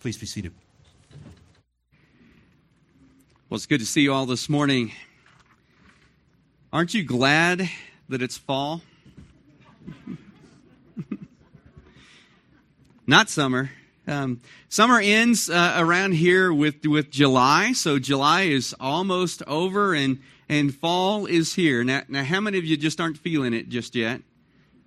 Please be seated. Well, it's good to see you all this morning. Aren't you glad that it's fall? Not summer. Um, summer ends uh, around here with with July, so July is almost over, and and fall is here. Now, now how many of you just aren't feeling it just yet?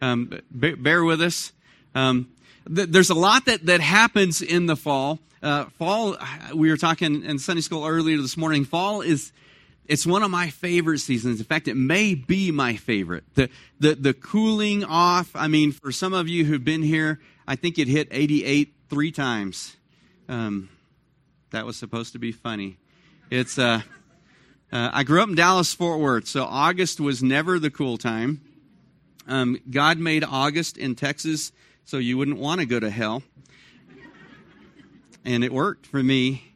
Um, bear with us. Um, th- there's a lot that that happens in the fall. Uh, fall, we were talking in Sunday school earlier this morning. Fall is it's one of my favorite seasons. In fact, it may be my favorite. The, the, the cooling off, I mean, for some of you who've been here, I think it hit 88 three times. Um, that was supposed to be funny. It's, uh, uh, I grew up in Dallas, Fort Worth, so August was never the cool time. Um, God made August in Texas so you wouldn't want to go to hell and it worked for me.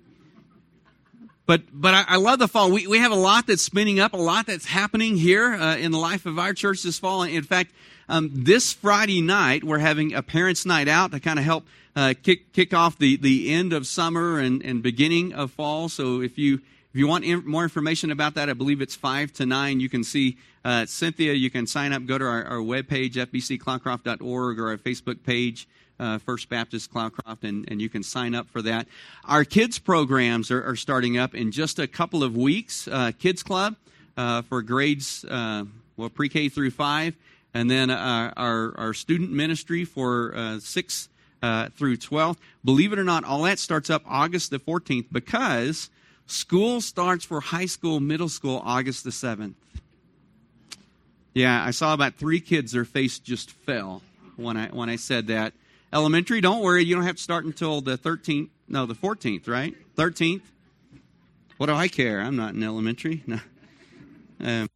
But but I, I, love the fall. We we have a lot that's spinning up, a lot that's happening here uh, in the life of our church this fall. In fact, um, this Friday night we're having a parents' night out to kind of help uh, kick kick off the the end of summer and and beginning of fall. So if you if you want in, more information about that, I believe it's 5 to 9. You can see uh, Cynthia. You can sign up, go to our, our webpage, fbccloudcroft.org, or our Facebook page uh, First Baptist Cloudcroft, and, and you can sign up for that. Our kids programs are, are starting up in just a couple of weeks. Uh, kids Club uh, for grades, uh, well, pre K through five, and then uh, our, our student ministry for uh, six through 12. Believe it or not, all that starts up August the 14th because school starts for high school, middle school, August the 7th. Yeah, I saw about three kids, their face just fell when I, when I said that. Elementary, don't worry, you don't have to start until the 13th, no, the 14th, right? 13th. What do I care? I'm not in elementary. No. Um,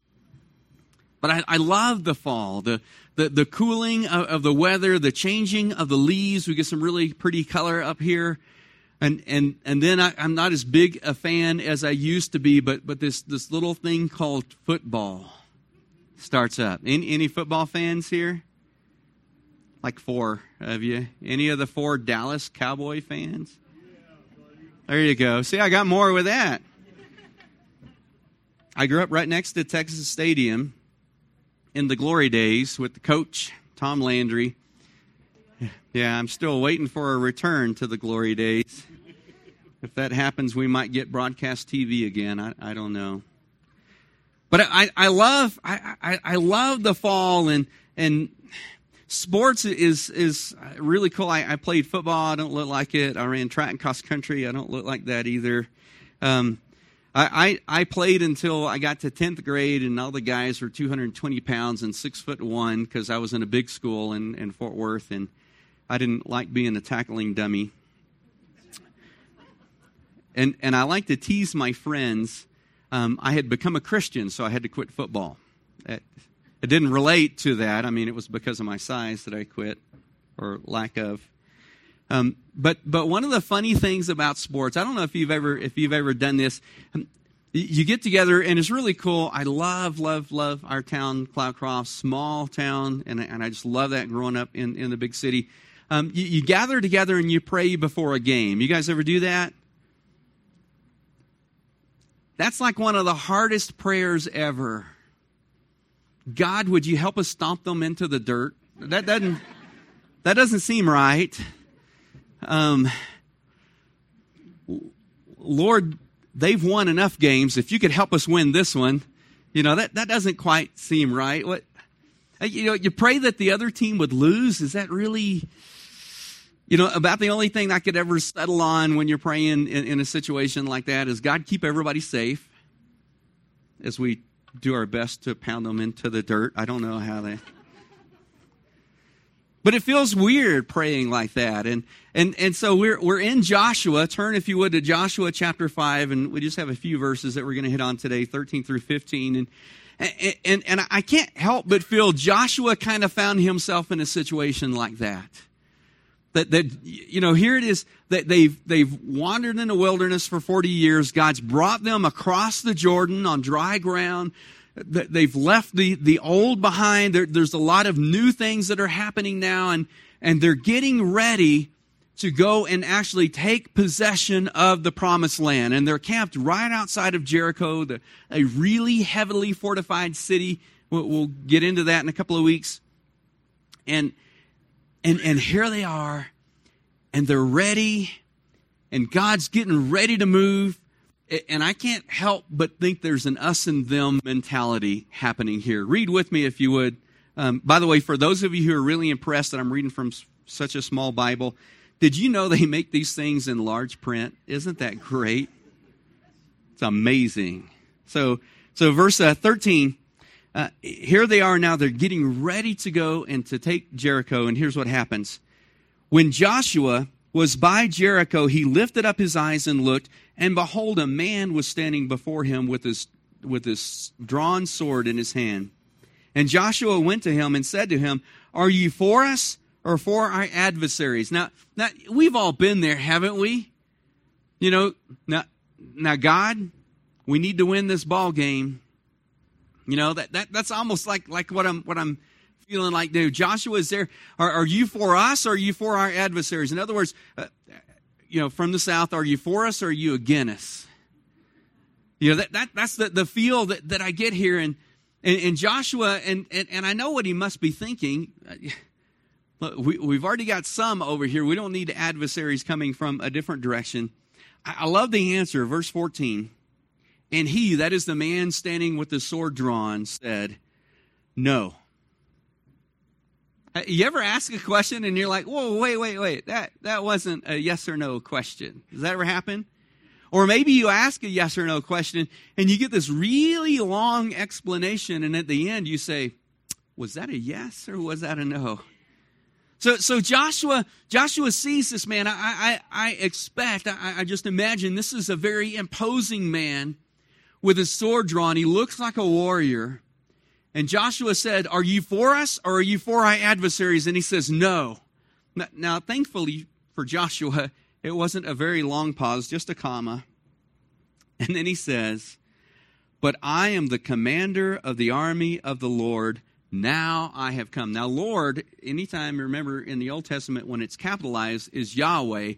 but I, I, love the fall, the, the, the cooling of, of, the weather, the changing of the leaves. We get some really pretty color up here. And, and, and then I, am not as big a fan as I used to be, but, but this, this little thing called football starts up. Any, any football fans here? Like four of you. Any of the four Dallas Cowboy fans? There you go. See, I got more with that. I grew up right next to Texas Stadium in the glory days with the coach, Tom Landry. Yeah, I'm still waiting for a return to the glory days. If that happens, we might get broadcast TV again. I, I don't know. But I, I love I, I, I love the fall and and sports is is really cool. I, I, played football. I don't look like it. I ran track and cross country. I don't look like that either. Um, I, I, I played until I got to tenth grade, and all the guys were 220 pounds and six foot one because I was in a big school in, in Fort Worth, and I didn't like being a tackling dummy. And and I like to tease my friends. Um, I had become a Christian, so I had to quit football. At, it didn't relate to that. I mean, it was because of my size that I quit, or lack of. Um, but but one of the funny things about sports, I don't know if you've ever if you've ever done this. Um, you get together and it's really cool. I love, love, love our town, Cloudcroft, small town, and, and I just love that growing up in, in the big city. Um, you, you gather together and you pray before a game. You guys ever do that? That's like one of the hardest prayers ever. God, would you help us stomp them into the dirt? That doesn't, that doesn't seem right. Um, Lord, they've won enough games. If you could help us win this one, you know, that, that doesn't quite seem right. What, you know, you pray that the other team would lose. Is that really, you know, about the only thing I could ever settle on when you're praying in, in a situation like that is God keep everybody safe as we do our best to pound them into the dirt. I don't know how they. But it feels weird praying like that. And, and, and so we're, we're in Joshua. Turn, if you would, to Joshua chapter 5. And we just have a few verses that we're going to hit on today, 13 through 15. And, and, and, and I can't help but feel Joshua kind of found himself in a situation like that. That, that you know here it is that they've they've wandered in the wilderness for 40 years god's brought them across the jordan on dry ground they've left the the old behind there, there's a lot of new things that are happening now and and they're getting ready to go and actually take possession of the promised land. And they're camped right outside of Jericho, the, a really heavily fortified city. We'll, we'll get into that in a couple of weeks. And, and, and here they are, and they're ready, and God's getting ready to move. And I can't help but think there's an us and them mentality happening here. Read with me if you would. Um, by the way, for those of you who are really impressed that I'm reading from such a small Bible, did you know they make these things in large print? Isn't that great? It's amazing. So, so verse uh, 13, uh, here they are now. They're getting ready to go and to take Jericho. And here's what happens. When Joshua was by Jericho, he lifted up his eyes and looked, and behold, a man was standing before him with his, with his drawn sword in his hand. And Joshua went to him and said to him, Are you for us or for our adversaries. Now, now we've all been there, haven't we? You know, now, now God, we need to win this ball game. You know that, that that's almost like like what I'm what I'm feeling like. Dude, Joshua is there. Are, are you for us or are you for our adversaries? In other words, uh, you know, from the south, are you for us or are you against us? You know that, that that's the the feel that, that I get here, and and, and Joshua, and, and and I know what he must be thinking. Look, we, we've already got some over here. We don't need adversaries coming from a different direction. I, I love the answer, verse 14. And he, that is the man standing with the sword drawn, said, No. Uh, you ever ask a question and you're like, whoa, wait, wait, wait, that, that wasn't a yes or no question. Does that ever happen? Or maybe you ask a yes or no question and you get this really long explanation, and at the end you say, Was that a yes or was that a no? So, so Joshua, Joshua sees this man. I, I, I expect, I, I just imagine this is a very imposing man with his sword drawn. He looks like a warrior. And Joshua said, Are you for us or are you for our adversaries? And he says, No. Now, thankfully for Joshua, it wasn't a very long pause, just a comma. And then he says, But I am the commander of the army of the Lord now I have come. Now, Lord, anytime, remember in the Old Testament when it's capitalized, is Yahweh.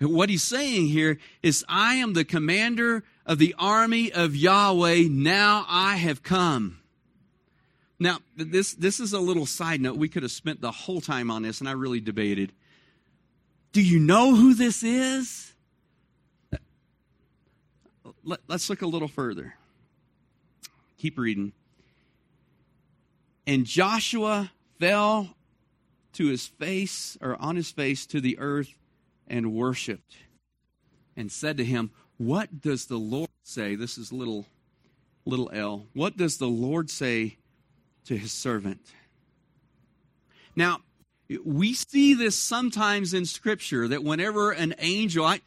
What he's saying here is, I am the commander of the army of Yahweh. Now I have come. Now, this, this is a little side note. We could have spent the whole time on this, and I really debated. Do you know who this is? Let, us look a little further. Keep reading. And Joshua fell to his face, or on his face, to the earth and worshiped and said to him, What does the Lord say? This is little, little L. What does the Lord say to his servant? Now, we see this sometimes in Scripture that whenever an angel, I,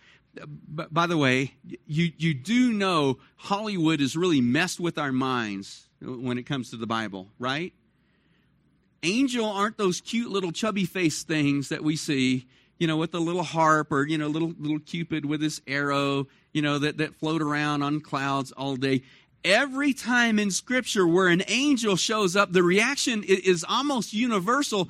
by the way, you, you do know Hollywood has really messed with our minds when it comes to the Bible, right? angel aren't those cute little chubby face things that we see, you know, with a little harp or, you know, little little Cupid with his arrow, you know, that, that float around on clouds all day. Every time in Scripture where an angel shows up, the reaction is almost universal.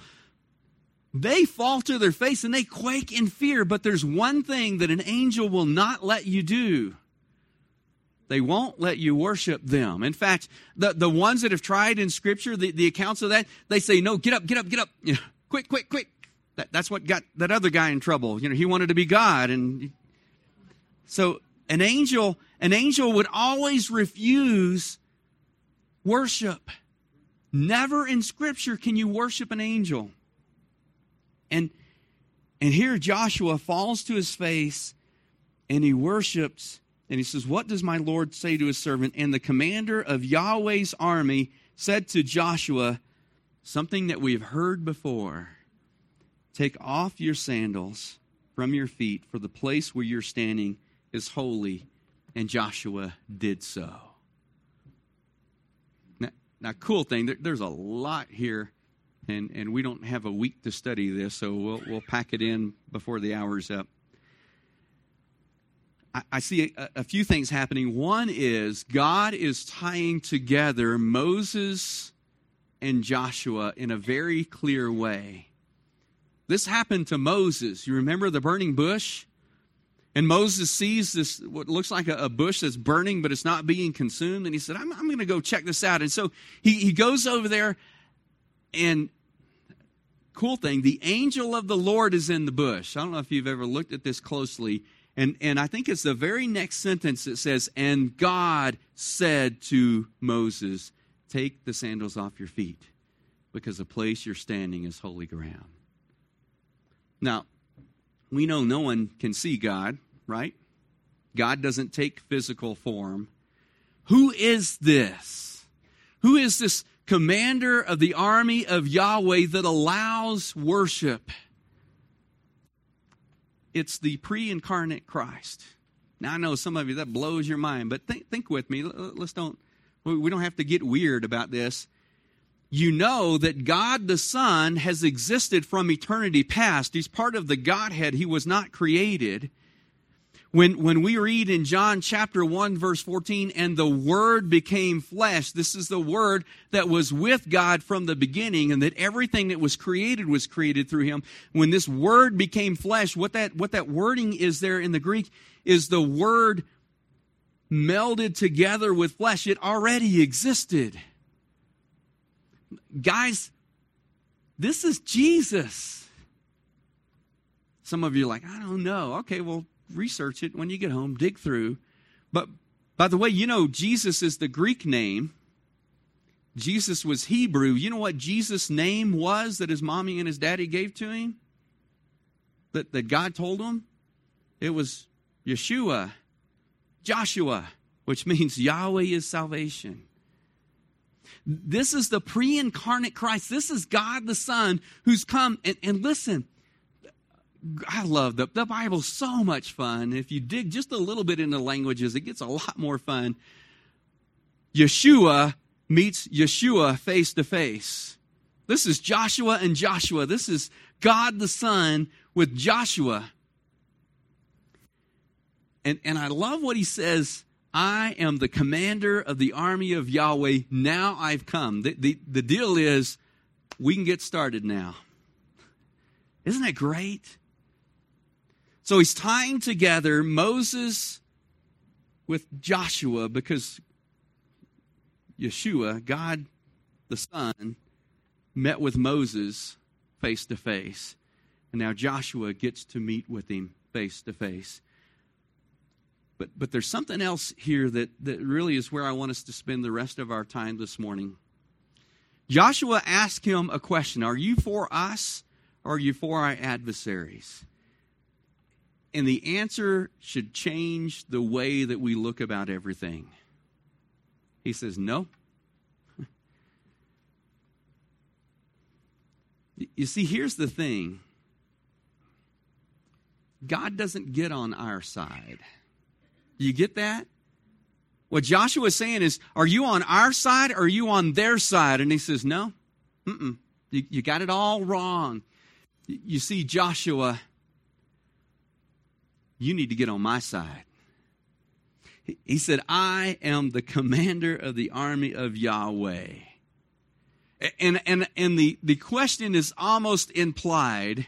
They fall to their face and they quake in fear, but there's one thing that an angel will not let you do they won't let you worship them. In fact, the, the ones that have tried in Scripture, the, the accounts of that, they say, no, get up, get up, get up. Know, quick, quick, quick. That, that's what got that other guy in trouble. You know, he wanted to be God. And so an angel, an angel would always refuse worship. Never in Scripture can you worship an angel. And and here Joshua falls to his face and he worships and he says, What does my Lord say to his servant? And the commander of Yahweh's army said to Joshua, Something that we've heard before Take off your sandals from your feet, for the place where you're standing is holy. And Joshua did so. Now, now cool thing, there, there's a lot here, and, and we don't have a week to study this, so we'll, we'll pack it in before the hour's up. I see a, a, few things happening. One is God is tying together Moses and Joshua in a very clear way. This happened to Moses. You remember the burning bush? And Moses sees this, what looks like a, bush that's burning, but it's not being consumed. And he said, I'm, I'm going to go check this out. And so he, he goes over there, and cool thing, the angel of the Lord is in the bush. I don't know if you've ever looked at this closely. And, and I think it's the very next sentence that says, And God said to Moses, Take the sandals off your feet, because the place you're standing is holy ground. Now, we know no one can see God, right? God doesn't take physical form. Who is this? Who is this commander of the army of Yahweh that allows worship? It's the pre incarnate Christ. Now, I know some of you that blows your mind, but think, think with me. Let's don't, we don't have to get weird about this you know that God the Son has existed from eternity past. He's part of the Godhead. He was not created. When, when we read in John chapter 1, verse 14, and the Word became flesh, this is the Word that was with God from the beginning, and that everything that was created was created through Him. When this Word became flesh, what that, what that wording is there in the Greek is the Word melded together with flesh. It already existed. Guys, this is Jesus. Some of you are like, I don't know. Okay, well, research it when you get home, dig through. But by the way, you know, Jesus is the Greek name. Jesus was Hebrew. You know what Jesus' name was that his mommy and his daddy gave to him? That, that God told him? It was Yeshua, Joshua, which means Yahweh is salvation. This is the pre incarnate Christ. This is God the Son who's come. And, and listen, I love the, the Bible's so much fun. If you dig just a little bit into languages, it gets a lot more fun. Yeshua meets Yeshua face to face. This is Joshua and Joshua. This is God the Son with Joshua. And, and I love what he says I am the commander of the army of Yahweh. Now I've come. The, the, the deal is, we can get started now. Isn't that great? So he's tying together Moses with Joshua because Yeshua, God the Son, met with Moses face to face. And now Joshua gets to meet with him face to face. But, but there's something else here that, that really is where I want us to spend the rest of our time this morning. Joshua asked him a question Are you for us or are you for our adversaries? And the answer should change the way that we look about everything. He says, No. You see, here's the thing God doesn't get on our side. You get that? What Joshua is saying is, are you on our side or are you on their side? And he says, no. Mm-mm. You, you got it all wrong. You see, Joshua, you need to get on my side. He said, I am the commander of the army of Yahweh. And, and, and the, the question is almost implied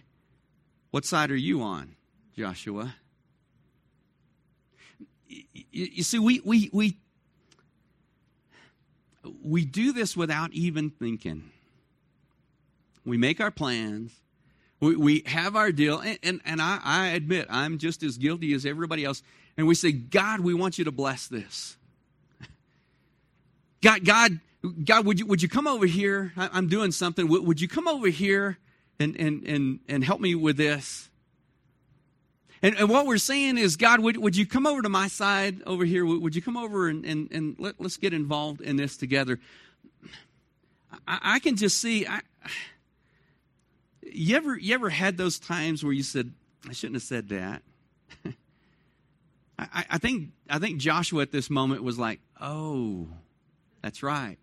what side are you on, Joshua? You, see, we, we, we, we do this without even thinking. We make our plans. We, we have our deal. And, and, and I, I admit, I'm just as guilty as everybody else. And we say, God, we want you to bless this. God, God, God, would you, would you come over here? I, am doing something. Would, would you come over here and, and, and, and help me with this? And, and what we're saying is, God, would, would you come over to my side over here? Would, you come over and, and, and let, us get involved in this together? I, I can just see. I, you ever you ever had those times where you said, "I shouldn't have said that"? I, I think I think Joshua at this moment was like, "Oh, that's right."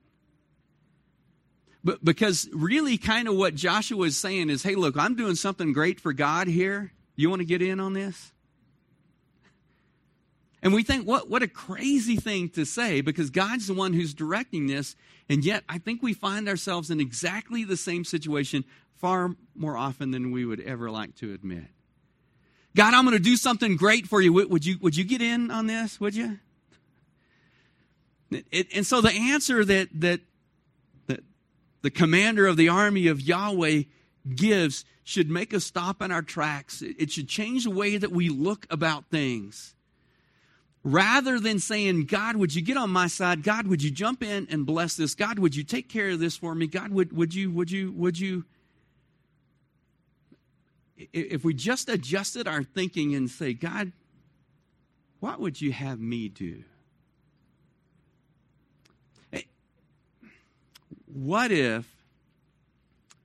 But because really, kind of what Joshua is saying is, "Hey, look, I'm doing something great for God here." You want to get in on this? And we think, what, what a crazy thing to say because God's the one who's directing this. And yet, I think we find ourselves in exactly the same situation far more often than we would ever like to admit. God, I'm going to do something great for you. Would you, would you get in on this? Would you? And so the answer that, that, that the commander of the army of Yahweh gives should make us stop in our tracks. It should change the way that we look about things. Rather than saying, God, would you get on my side? God, would you jump in and bless this? God, would you take care of this for me? God, would, would you, would you, would you? If we just adjusted our thinking and say, God, what would you have me do? What if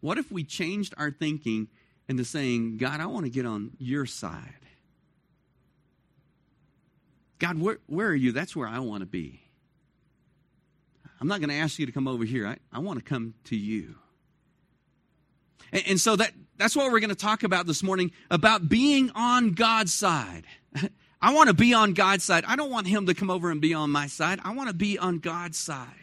what if we changed our thinking into saying, God, I want to get on your side? God, where, where are you? That's where I want to be. I'm not going to ask you to come over here. I, I want to come to you. And, and so that, that's what we're going to talk about this morning about being on God's side. I want to be on God's side. I don't want him to come over and be on my side. I want to be on God's side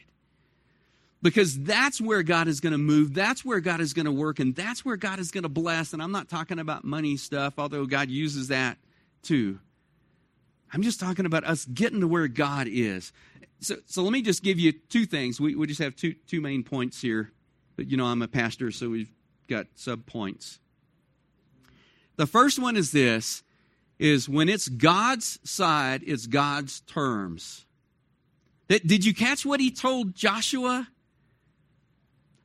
because that's where God is going to move. That's where God is going to work, and that's where God is going to bless. And I'm not talking about money stuff, although God uses that too. I'm just talking about us getting to where God is. So, so let me just give you two things. We, we just have two, two main points here. But, you know, I'm a pastor, so we've got sub points. The first one is this is when it's God's side, it's God's terms. That, Did you catch what he told Joshua?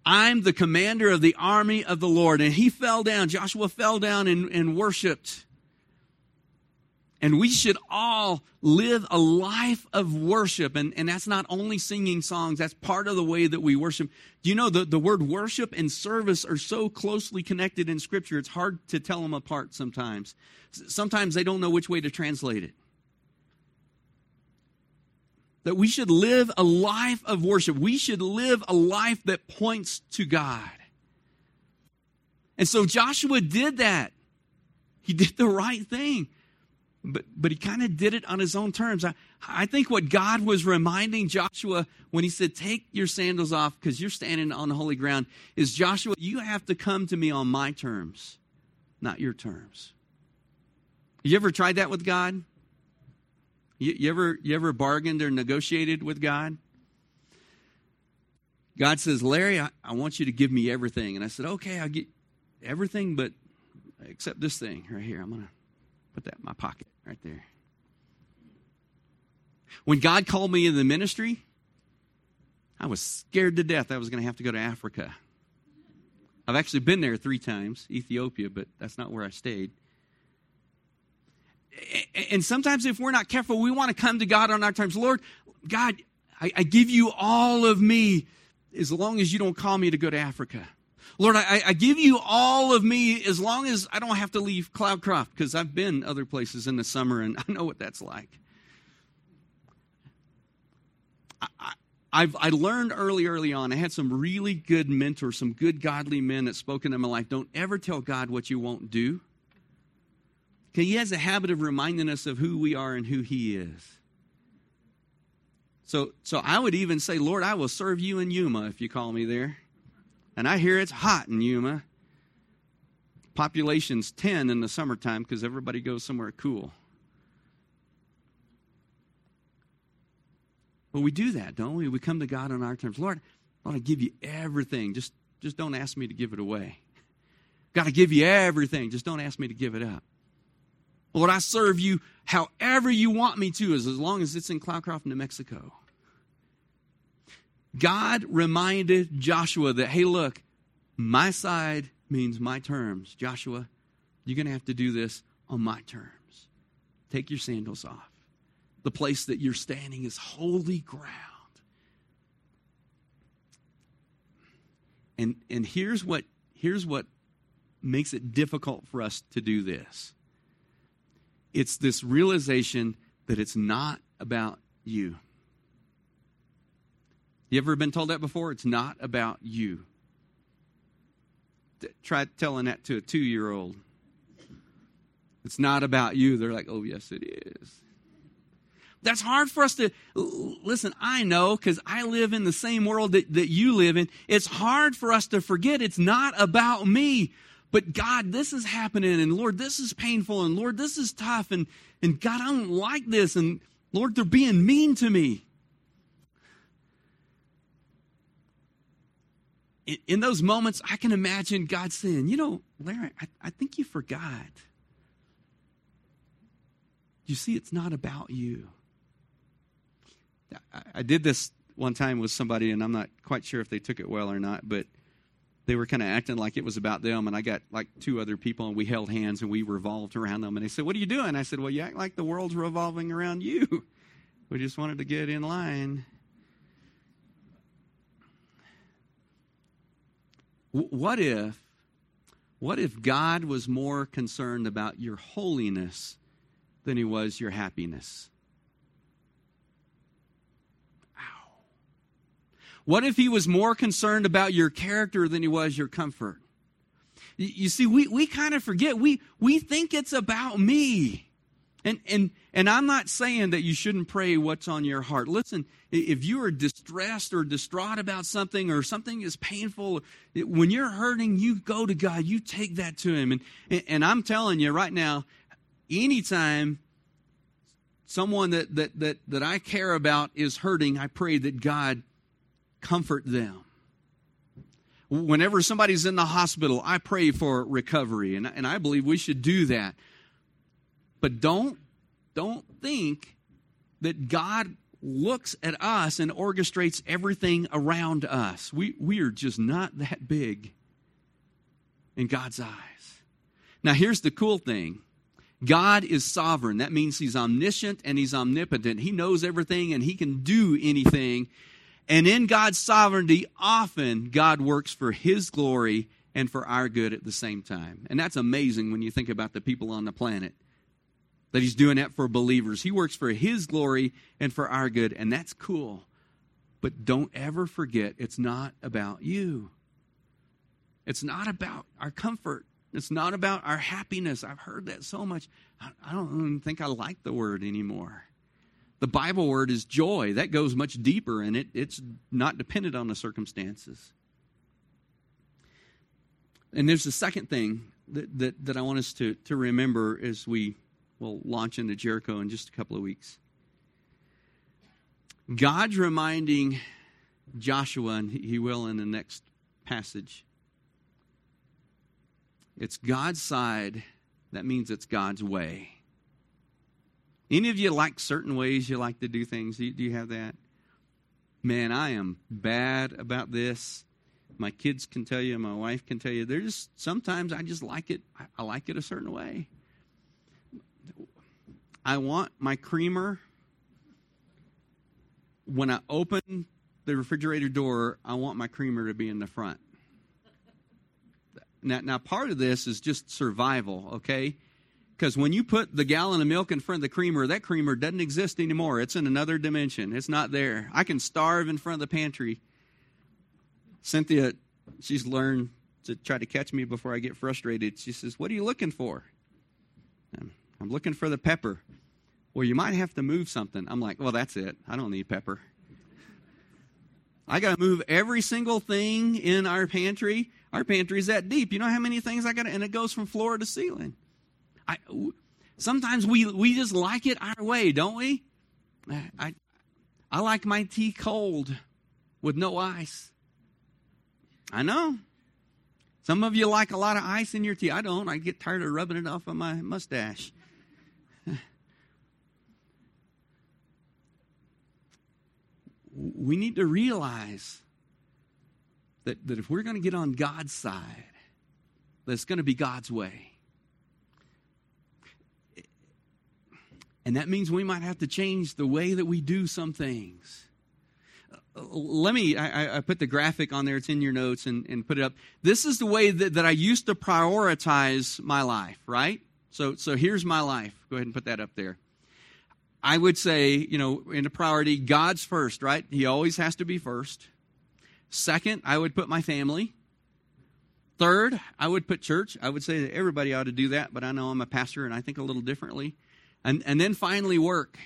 I'm the commander of the army of the Lord. And he fell down. Joshua fell down and, and worshiped. And we should all live a life of worship. And, and that's not only singing songs, that's part of the way that we worship. Do you know the, the word worship and service are so closely connected in Scripture, it's hard to tell them apart sometimes. Sometimes they don't know which way to translate it that we should live a life of worship. We should live a life that points to God. And so Joshua did that. He did the right thing. But, but he kind of did it on his own terms. I, I think what God was reminding Joshua when he said, Take your sandals off because you're standing on holy ground, is Joshua, you have to come to me on my terms, not your terms. You ever tried that with God? You, you, ever, you ever bargained or negotiated with God? God says, Larry, I, I want you to give me everything. And I said, okay, I'll get everything, but except this thing right here. I'm going to put that in my pocket right there. When God called me in the ministry, I was scared to death I was going to have to go to Africa. I've actually been there three times, Ethiopia, but that's not where I stayed and sometimes if we're not careful, we want to come to God on our terms. Lord, God, I, I give you all of me as long as you don't call me to go to Africa. Lord, I, I, give you all of me as long as I don't have to leave Cloudcroft because I've been other places in the summer and I know what that's like. I, I've, I learned early, early on, I had some really good mentors, some good godly men that spoke into my life. Don't ever tell God what you won't do. He has a habit of reminding us of who we are and who he is. So, so I would even say, Lord, I will serve you in Yuma if you call me there. And I hear it's hot in Yuma. Population's 10 in the summertime because everybody goes somewhere cool. But we do that, don't we? We come to God on our terms. Lord, I give you everything. Just, just don't ask me to give it away. Got to give you everything. Just don't ask me to give it up. Lord, I serve you however you want me to, as, as long as it's in Cloudcroft, New Mexico. God reminded Joshua that, hey, look, my side means my terms. Joshua, you're going to have to do this on my terms. Take your sandals off. The place that you're standing is holy ground. And, and here's, what, here's what makes it difficult for us to do this it's this realization that it's not about you. You ever been told that before? It's not about you. Try telling that to a two year old. It's not about you. They're like, oh, yes, it is. That's hard for us to listen. I know because I live in the same world that, that you live in. It's hard for us to forget it's not about me. But God, this is happening, and Lord, this is painful, and Lord, this is tough, and, and God, I don't like this, and Lord, they're being mean to me. In, in those moments, I can imagine God saying, You know, Larry, I, I think you forgot. You see, it's not about you. I, I did this one time with somebody, and I'm not quite sure if they took it well or not, but they were kind of acting like it was about them and i got like two other people and we held hands and we revolved around them and they said what are you doing? I said well you act like the world's revolving around you. We just wanted to get in line. What if what if god was more concerned about your holiness than he was your happiness What if he was more concerned about your character than he was your comfort? You see, we, we kind of forget. We, we think it's about me. And, and, and I'm not saying that you shouldn't pray what's on your heart. Listen, if you are distressed or distraught about something or something is painful, when you're hurting, you go to God, you take that to Him. And, and I'm telling you right now, anytime someone that, that, that, that I care about is hurting, I pray that God comfort them. Whenever somebody's in the hospital, I pray for recovery, and, and I believe we should do that. But don't, don't think that God looks at us and orchestrates everything around us. We, we are just not that big in God's eyes. Now, here's the cool thing God is sovereign. That means He's omniscient and He's omnipotent. He knows everything and He can do anything. And in God's sovereignty, often God works for His glory and for our good at the same time. And that's amazing when you think about the people on the planet. That He's doing that for believers. He works for His glory and for our good, and that's cool. But don't ever forget, it's not about you. It's not about our comfort. It's not about our happiness. I've heard that so much. I don't even think I like the word anymore. The Bible word is joy. That goes much deeper and it, it's not dependent on the circumstances. And there's the second thing that, that, that I want us to, to remember as we will launch into Jericho in just a couple of weeks. God's reminding Joshua, and he will in the next passage, it's God's side. That means it's God's way. Any of you like certain ways you like to do things? Do you, do you have that? Man, I am bad about this. My kids can tell you, my wife can tell you. There's sometimes I just like it. I, I like it a certain way. I want my creamer when I open the refrigerator door, I want my creamer to be in the front. Now, now part of this is just survival, okay? Because when you put the gallon of milk in front of the creamer, that creamer doesn't exist anymore. It's in another dimension. It's not there. I can starve in front of the pantry. Cynthia, she's learned to try to catch me before I get frustrated. She says, What are you looking for? Um, I'm looking for the pepper. Well, you might have to move something. I'm like, Well, that's it. I don't need pepper. I got to move every single thing in our pantry. Our pantry is that deep. You know how many things I got to, and it goes from floor to ceiling. I, sometimes we, we just like it our way, don't we? I, I like my tea cold with no ice. I know. Some of you like a lot of ice in your tea. I don't. I get tired of rubbing it off on my mustache. we need to realize that, that if we're going to get on God's side, that it's going to be God's way. And that means we might have to change the way that we do some things. Uh, let me, I, I, put the graphic on there, it's in your notes, and, and put it up. This is the way that, that I used to prioritize my life, right? So, so here's my life. Go ahead and put that up there. I would say, you know, in a priority, God's first, right? He always has to be first. Second, I would put my family. Third, I would put church. I would say that everybody ought to do that, but I know I'm a pastor and I think a little differently. And, and then finally, work.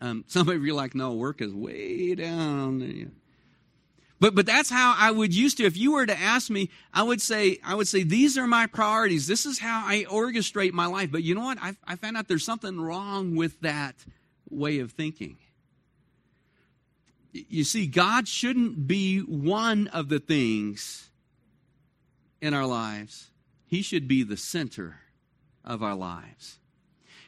Um, some of you are like, no, work is way down. But but that's how I would used to. If you were to ask me, I would say I would say these are my priorities. This is how I orchestrate my life. But you know what? I, I found out there's something wrong with that way of thinking. You see, God shouldn't be one of the things in our lives. He should be the center of our lives.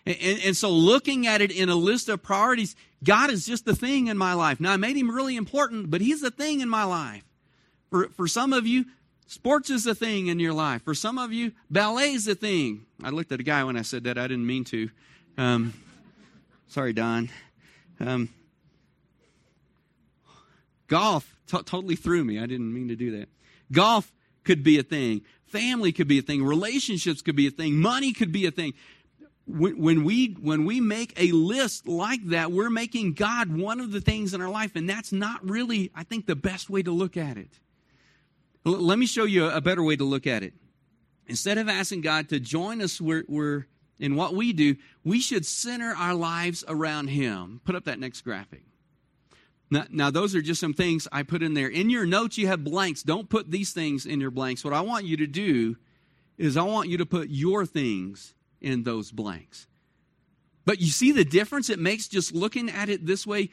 And, and, so, looking at it in a list of priorities, God is just the thing in my life. Now, I made him really important, but he's the thing in my life. For, for some of you, sports is a thing in your life. For some of you, ballet is a thing. I looked at a guy when I said that. I didn't mean to. Um, sorry, Don. Um, golf t- totally threw me. I didn't mean to do that. Golf could be a thing. Family could be a thing. Relationships could be a thing. Money could be a thing when, we when we make a list like that, we're making God one of the things in our life, and that's not really, I think, the best way to look at it. L- let me show you a better way to look at it. Instead of asking God to join us where in what we do, we should center our lives around Him. Put up that next graphic. Now, now, those are just some things I put in there. In your notes, you have blanks. Don't put these things in your blanks. What I want you to do is I want you to put your things in those blanks. But you see the difference it makes just looking at it this way?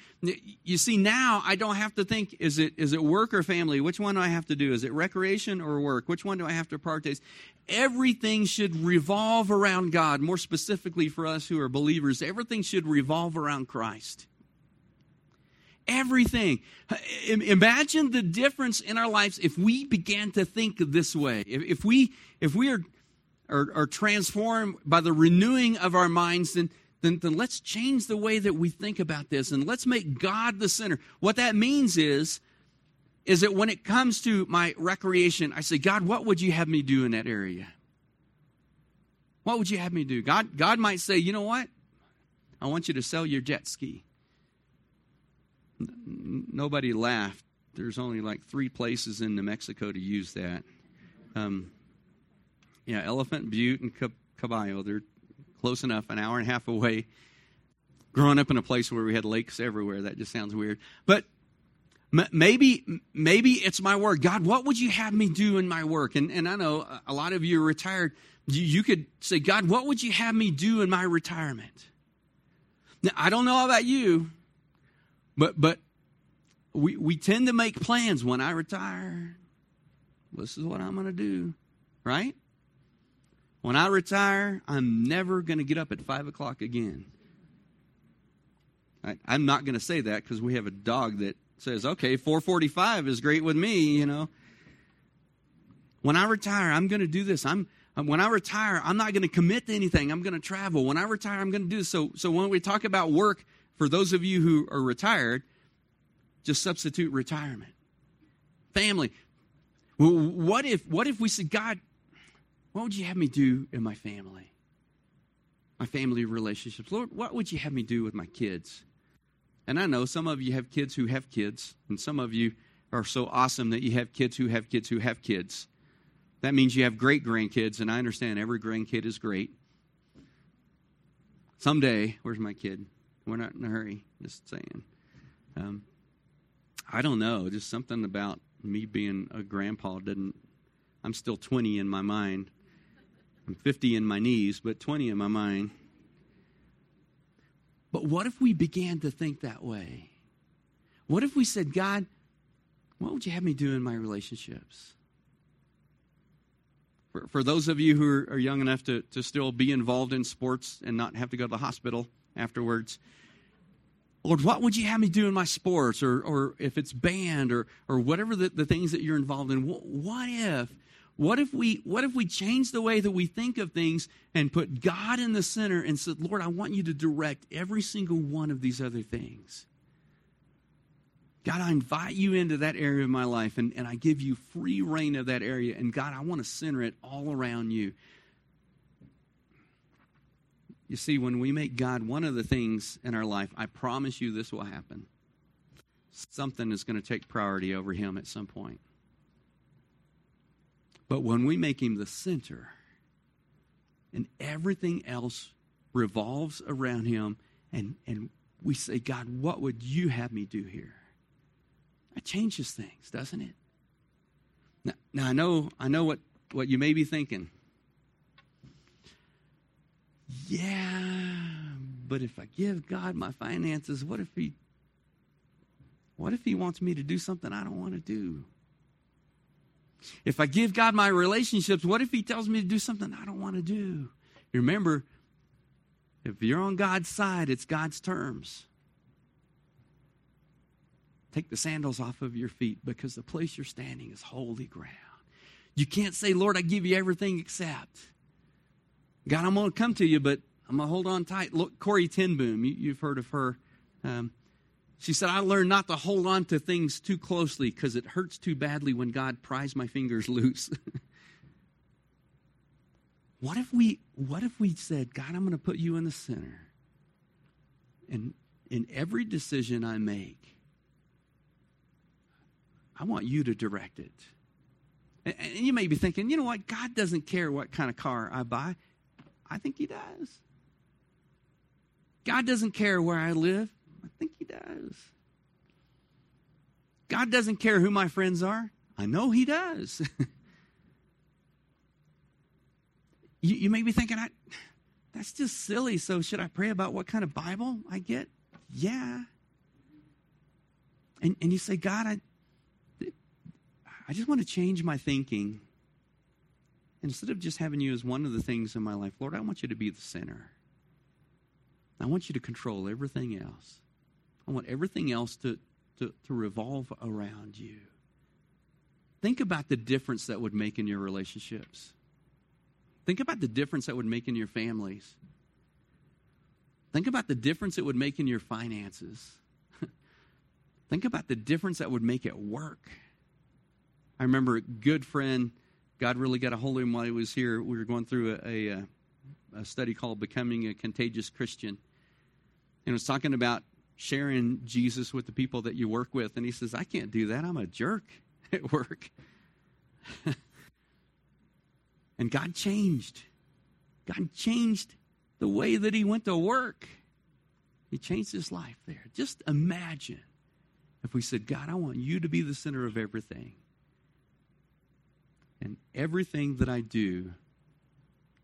You see, now I don't have to think is it, is it work or family? Which one do I have to do? Is it recreation or work? Which one do I have to prioritize? Everything should revolve around God. More specifically for us who are believers, everything should revolve around Christ. Everything. Imagine the difference in our lives if we began to think this way. If, we, if we are are, are transformed by the renewing of our minds, then, then, then let's change the way that we think about this and let's make God the center. What that means is, is that when it comes to my recreation, I say, God, what would you have me do in that area? What would you have me do? God, God might say, you know what? I want you to sell your jet ski. N- nobody laughed. There's only like three places in New Mexico to use that. Um, yeah, Elephant Butte and Caballo. They're close enough, an hour and a half away. Growing up in a place where we had lakes everywhere, that just sounds weird. But maybe maybe it's my work god what would you have me do in my work and, and i know a lot of you are retired you, you could say god what would you have me do in my retirement now i don't know about you but but we, we tend to make plans when i retire this is what i'm going to do right when I retire, I'm never going to get up at 5 o'clock again. I, am not going to say that because we have a dog that says, okay, 445 is great with me, you know. When I retire, I'm going to do this. I'm when I retire, I'm not going to commit to anything. I'm going to travel. When I retire, I'm going to do this. So, so when we talk about work, for those of you who are retired, just substitute retirement. Family. what if what if we said, God, what would you have me do in my family? My family relationships. Lord, what would you have me do with my kids? And I know some of you have kids who have kids, and some of you are so awesome that you have kids who have kids who have kids. That means you have great grandkids, and I understand every grandkid is great. Someday, where's my kid? We're not in a hurry, just saying. Um, I don't know, just something about me being a grandpa didn't, I'm still 20 in my mind. I'm 50 in my knees, but 20 in my mind. But what if we began to think that way? What if we said, God, what would you have me do in my relationships? For, for those of you who are, young enough to, to still be involved in sports and not have to go to the hospital afterwards, Lord, what would you have me do in my sports or, or if it's band or, or whatever the, the things that you're involved in? What, what if what if we what if we change the way that we think of things and put God in the center and said, Lord, I want you to direct every single one of these other things. God, I invite you into that area of my life and, and I give you free reign of that area. And God, I want to center it all around you. You see, when we make God one of the things in our life, I promise you this will happen. Something is going to take priority over him at some point. But when we make him the center and everything else revolves around him and, and we say, God, what would you have me do here? That changes things, doesn't it? Now, now I know I know what, what you may be thinking. Yeah, but if I give God my finances, what if he what if he wants me to do something I don't want to do? If I give God my relationships, what if he tells me to do something I don't want to do? Remember, if you're on God's side, it's God's terms. Take the sandals off of your feet because the place you're standing is holy ground. You can't say, Lord, I give you everything except. God, I'm going to come to you, but I'm going to hold on tight. Look, Corrie ten Boom, you, have heard of her. Um, she said, I learned not to hold on to things too closely because it hurts too badly when God pries my fingers loose. what if we what if we said, God, I'm going to put you in the center. And in every decision I make, I want you to direct it. And, and you may be thinking, you know what? God doesn't care what kind of car I buy. I think He does. God doesn't care where I live. I think He does. God doesn't care who my friends are. I know He does. you, you may be thinking, I, that's just silly. So, should I pray about what kind of Bible I get? Yeah. And, and you say, God, I, I just want to change my thinking. Instead of just having you as one of the things in my life, Lord, I want you to be the center. I want you to control everything else. I want everything else to, to, to revolve around you. Think about the difference that would make in your relationships. Think about the difference that would make in your families. Think about the difference it would make in your finances. Think about the difference that would make at work. I remember a good friend, God really got a hold of him while he was here. We were going through a, a, a study called Becoming a Contagious Christian. And it was talking about sharing Jesus with the people that you work with. And he says, I can't do that. I'm a jerk at work. and God changed. God changed the way that he went to work. He changed his life there. Just imagine if we said, God, I want you to be the center of everything. And everything that I do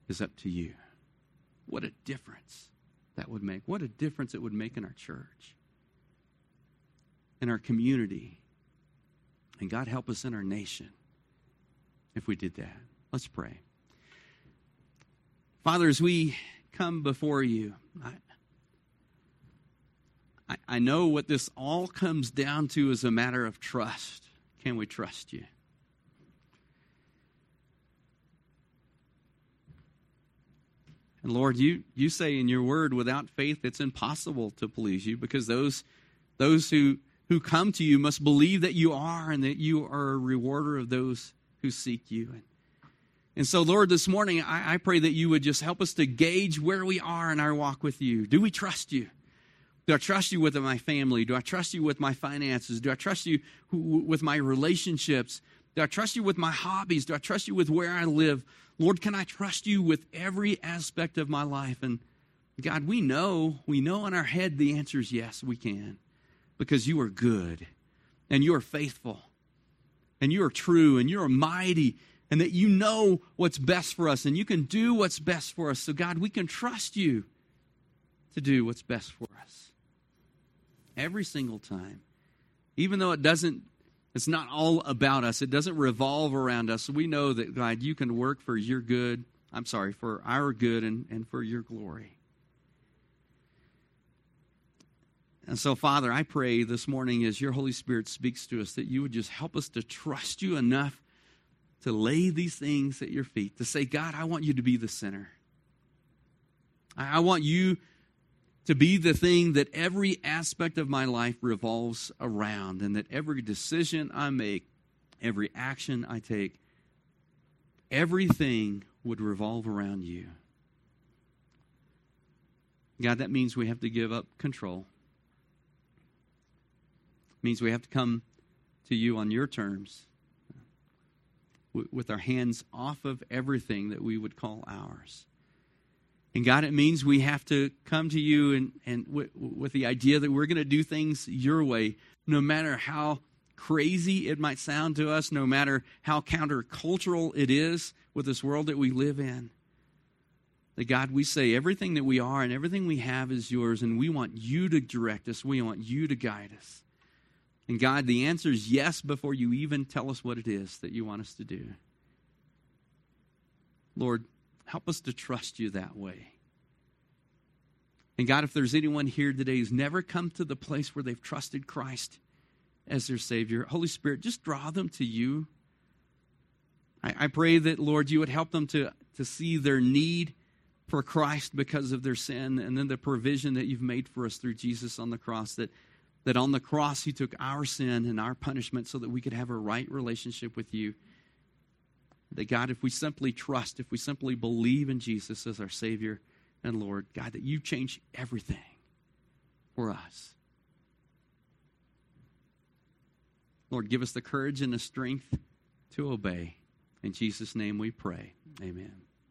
is up to you. What a difference that would make. What a difference it would make in our church, in our community. And God help us in our nation if we did that. Let's pray. Father, as we come before you, I, I, I know what this all comes down to is a matter of trust. Can we trust you? And Lord, you, you say in your word, without faith, it's impossible to please you because those, those who, who come to you must believe that you are and that you are a rewarder of those who seek you. And, and so, Lord, this morning, I, I pray that you would just help us to gauge where we are in our walk with you. Do we trust you? Do I trust you with my family? Do I trust you with my finances? Do I trust you with my relationships? Do I trust you with my hobbies? Do I trust you with where I live? Lord, can I trust you with every aspect of my life? And God, we know, we know in our head the answer is yes, we can. Because you are good and you are faithful and you are true and you are mighty and that you know what's best for us and you can do what's best for us. So, God, we can trust you to do what's best for us every single time. Even though it doesn't it's not all about us. It doesn't revolve around us. We know that, God, you can work for your good. I'm sorry, for our good and, and for your glory. And so, Father, I pray this morning as your Holy Spirit speaks to us that you would just help us to trust you enough to lay these things at your feet, to say, God, I want you to be the center. I want you to be the thing that every aspect of my life revolves around, and that every decision I make, every action I take, everything would revolve around you. God, that means we have to give up control. It means we have to come to you on your terms with our hands off of everything that we would call ours. And God, it means we have to come to you and, and w- with the idea that we're going to do things your way, no matter how crazy it might sound to us, no matter how countercultural it is with this world that we live in. That God, we say everything that we are and everything we have is yours, and we want you to direct us. We want you to guide us. And God, the answer is yes before you even tell us what it is that you want us to do. Lord, help us to trust you that way. And God, if there's anyone here today who's never come to the place where they've trusted Christ as their Savior, Holy Spirit, just draw them to you. I, I pray that, Lord, you would help them to, to see their need for Christ because of their sin and then the provision that you've made for us through Jesus on the cross. That, that on the cross, He took our sin and our punishment so that we could have a right relationship with you. That God, if we simply trust, if we simply believe in Jesus as our Savior and Lord, God, that you change everything for us. Lord, give us the courage and the strength to obey. In Jesus' name we pray. Amen.